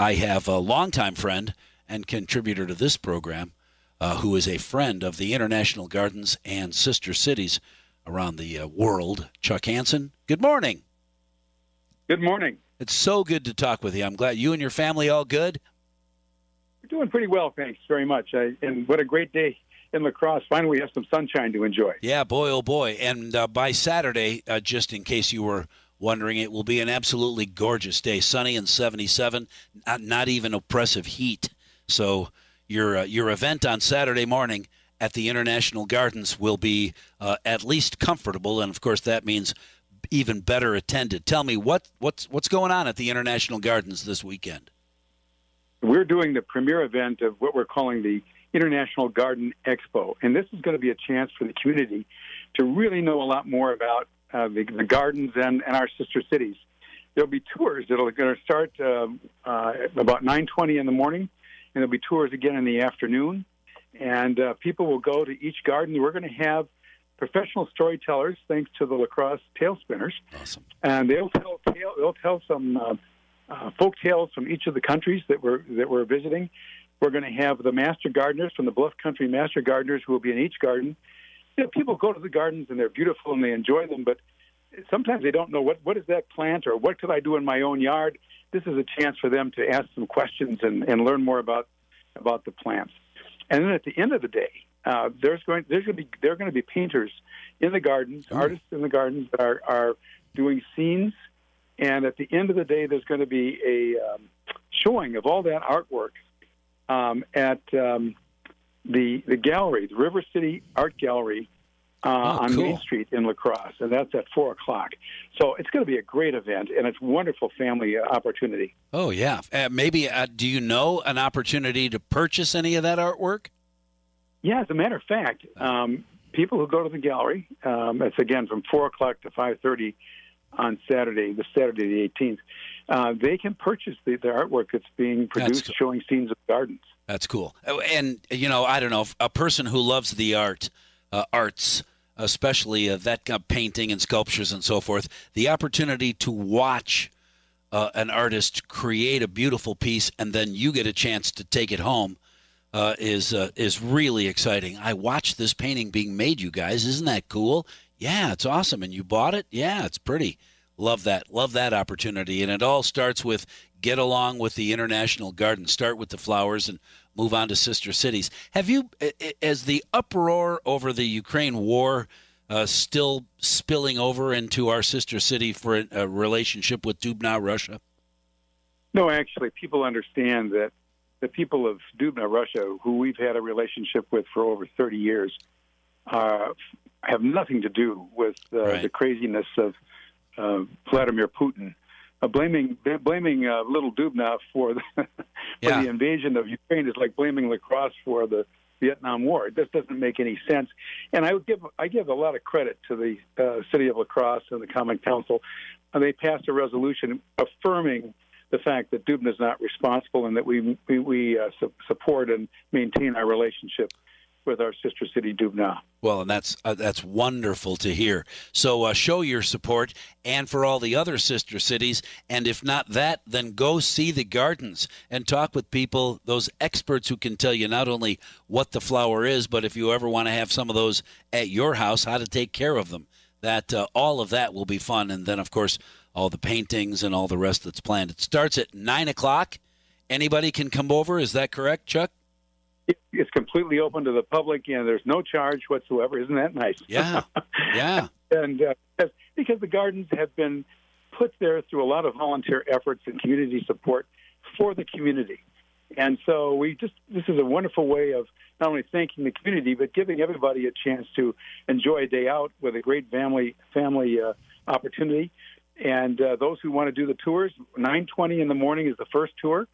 I have a longtime friend and contributor to this program, uh, who is a friend of the International Gardens and sister cities around the uh, world, Chuck Hanson. Good morning. Good morning. It's so good to talk with you. I'm glad you and your family all good. We're doing pretty well, thanks very much. I, and what a great day in La Crosse. Finally, we have some sunshine to enjoy. Yeah, boy, oh boy. And uh, by Saturday, uh, just in case you were wondering, it will be an absolutely gorgeous day, sunny and 77, not, not even oppressive heat. So your uh, your event on Saturday morning at the International Gardens will be uh, at least comfortable, and of course that means even better attended. Tell me what what's what's going on at the International Gardens this weekend. We're doing the premier event of what we're calling the International Garden Expo, and this is going to be a chance for the community to really know a lot more about uh, the, the, gardens and, and our sister cities. There'll be tours that are going to start um, uh, about 9:20 in the morning, and there'll be tours again in the afternoon. And uh, people will go to each garden. We're going to have professional storytellers, thanks to the La Crosse Tale Spinners. Awesome. And they'll tell tale, they'll tell some uh, uh, folk tales from each of the countries that we're that we're visiting. We're going to have the master gardeners from the Bluff Country Master Gardeners who will be in each garden. You know, people go to the gardens and they're beautiful and they enjoy them, but sometimes they don't know what what is that plant or what could I do in my own yard. This is a chance for them to ask some questions and, and learn more about about the plants. And then at the end of the day, uh, there's going there's going to be there are going to be painters in the gardens, Ooh. artists in the gardens that are are doing scenes, and at the end of the day, there's going to be a um, showing of all that artwork um, at um, the the gallery, the River City Art Gallery. Uh, oh, on cool. Main Street in La Crosse, and that's at four o'clock. So it's going to be a great event, and it's a wonderful family opportunity. Oh yeah, uh, maybe uh, do you know an opportunity to purchase any of that artwork? Yeah, as a matter of fact, um, people who go to the gallery, um, it's again from four o'clock to five thirty on Saturday, the Saturday the eighteenth. Uh, they can purchase the, the artwork that's being produced, cool. showing scenes of gardens. That's cool. Oh, and you know, I don't know, a person who loves the art, uh, arts, especially uh, that kind of painting and sculptures and so forth, the opportunity to watch. Uh, an artist create a beautiful piece, and then you get a chance to take it home uh, is uh, is really exciting. I watched this painting being made. You guys, isn't that cool? Yeah, it's awesome. And you bought it? Yeah, it's pretty. Love that. Love that opportunity. And it all starts with get along with the international garden. Start with the flowers and move on to sister cities. Have you, as the uproar over the Ukraine war uh, still spilling over into our sister city for a, a relationship with Dubna, Russia? No, actually, people understand that the people of Dubna, Russia, who we've had a relationship with for over 30 years, uh, have nothing to do with uh, right. the craziness of uh, Vladimir Putin. Uh, blaming blaming uh, little Dubna for the for yeah. the invasion of Ukraine is like blaming La Crosse for the Vietnam War. This doesn't make any sense. And I would give I give a lot of credit to the uh, city of La Crosse and the Common Council. they passed a resolution affirming the fact that Dubna is not responsible and that we we, we uh, su- support and maintain our relationship with our sister city Dubna. Well, and that's uh, that's wonderful to hear. So uh, show your support, and for all the other sister cities. And if not that, then go see the gardens and talk with people, those experts who can tell you not only what the flower is, but if you ever want to have some of those at your house, how to take care of them. That uh, all of that will be fun, and then of course all the paintings and all the rest that's planned. It starts at nine o'clock. Anybody can come over. Is that correct, Chuck? It's completely open to the public, and there's no charge whatsoever. Isn't that nice? Yeah, yeah. and uh, because the gardens have been put there through a lot of volunteer efforts and community support for the community, and so we just this is a wonderful way of not only thanking the community but giving everybody a chance to enjoy a day out with a great family family uh, opportunity. And uh, those who want to do the tours, 9:20 in the morning is the first tour,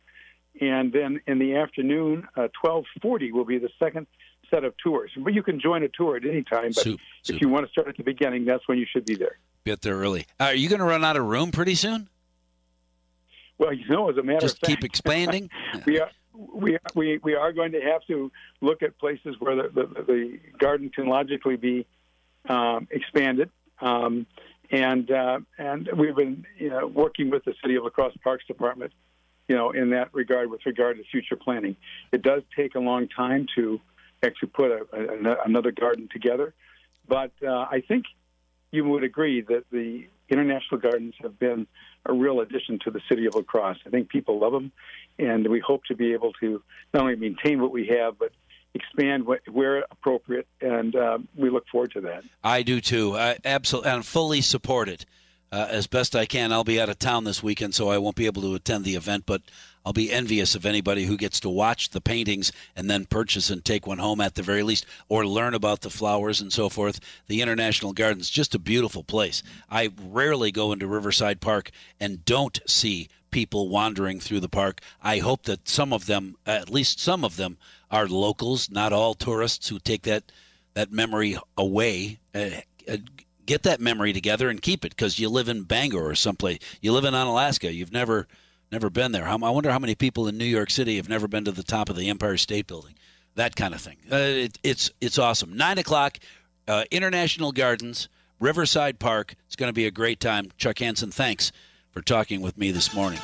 and then in the afternoon, uh, 12:40 will be the second set of tours. But you can join a tour at any time. But Super. if you want to start at the beginning, that's when you should be there. Get there early. Uh, are you going to run out of room pretty soon? Well, you know, as a matter just of fact, keep expanding. we are we we we are going to have to look at places where the the, the garden can logically be um, expanded. Um, and uh, and we've been you know, working with the City of La Crosse Parks Department you know, in that regard with regard to future planning. It does take a long time to actually put a, a, another garden together, but uh, I think you would agree that the international gardens have been a real addition to the city of La Crosse. I think people love them, and we hope to be able to not only maintain what we have, but expand where appropriate, and uh, we look forward to that. I do too. I absolutely and fully support it uh, as best I can. I'll be out of town this weekend, so I won't be able to attend the event, but I'll be envious of anybody who gets to watch the paintings and then purchase and take one home at the very least, or learn about the flowers and so forth. The International Gardens, just a beautiful place. I rarely go into Riverside Park and don't see people wandering through the park. I hope that some of them, at least some of them, are locals, not all tourists who take that that memory away. Uh, uh, get that memory together and keep it because you live in Bangor or someplace. You live in Alaska. You've never never been there. I wonder how many people in New York City have never been to the top of the Empire State Building. That kind of thing. Uh, it, it's it's awesome. Nine o'clock, uh, International Gardens, Riverside Park. It's going to be a great time. Chuck Hanson, thanks for talking with me this morning.